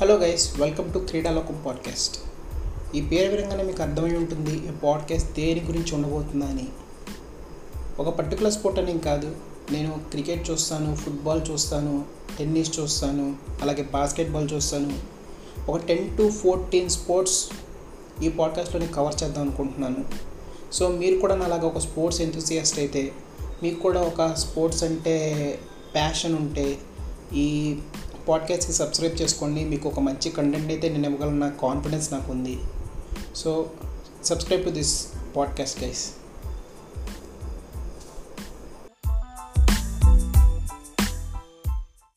Hello guys welcome to Kreedalokam podcast. ఈ పేరు విధంగానే మీకు అర్థమై ఉంటుంది ఈ పాడ్కాస్ట్ దేని గురించి ఉండబోతుందా అని. ఒక పర్టికులర్ స్పోర్ట్ అని కాదు నేను క్రికెట్ చూస్తాను ఫుట్బాల్ చూస్తాను టెన్నిస్ చూస్తాను అలాగే బాస్కెట్బాల్ చూస్తాను. ఒక టెన్ టు ఫోర్టీన్ స్పోర్ట్స్ ఈ పాడ్కాస్ట్లోనే కవర్ చేద్దాం అనుకుంటున్నాను. సో మీరు కూడా నాలాగా ఒక స్పోర్ట్స్ ఎంతూసియాస్ట్ అయితే మీకు కూడా ఒక స్పోర్ట్స్ అంటే ప్యాషన్ ఉంటే ఈ పాడ్కాస్ట్కి సబ్స్క్రైబ్ చేసుకోండి. మీకు ఒక మంచి కంటెంట్ అయితే నేను ఇవ్వగలన కాన్ఫిడెన్స్ నాకు ఉంది. So subscribe to this podcast guys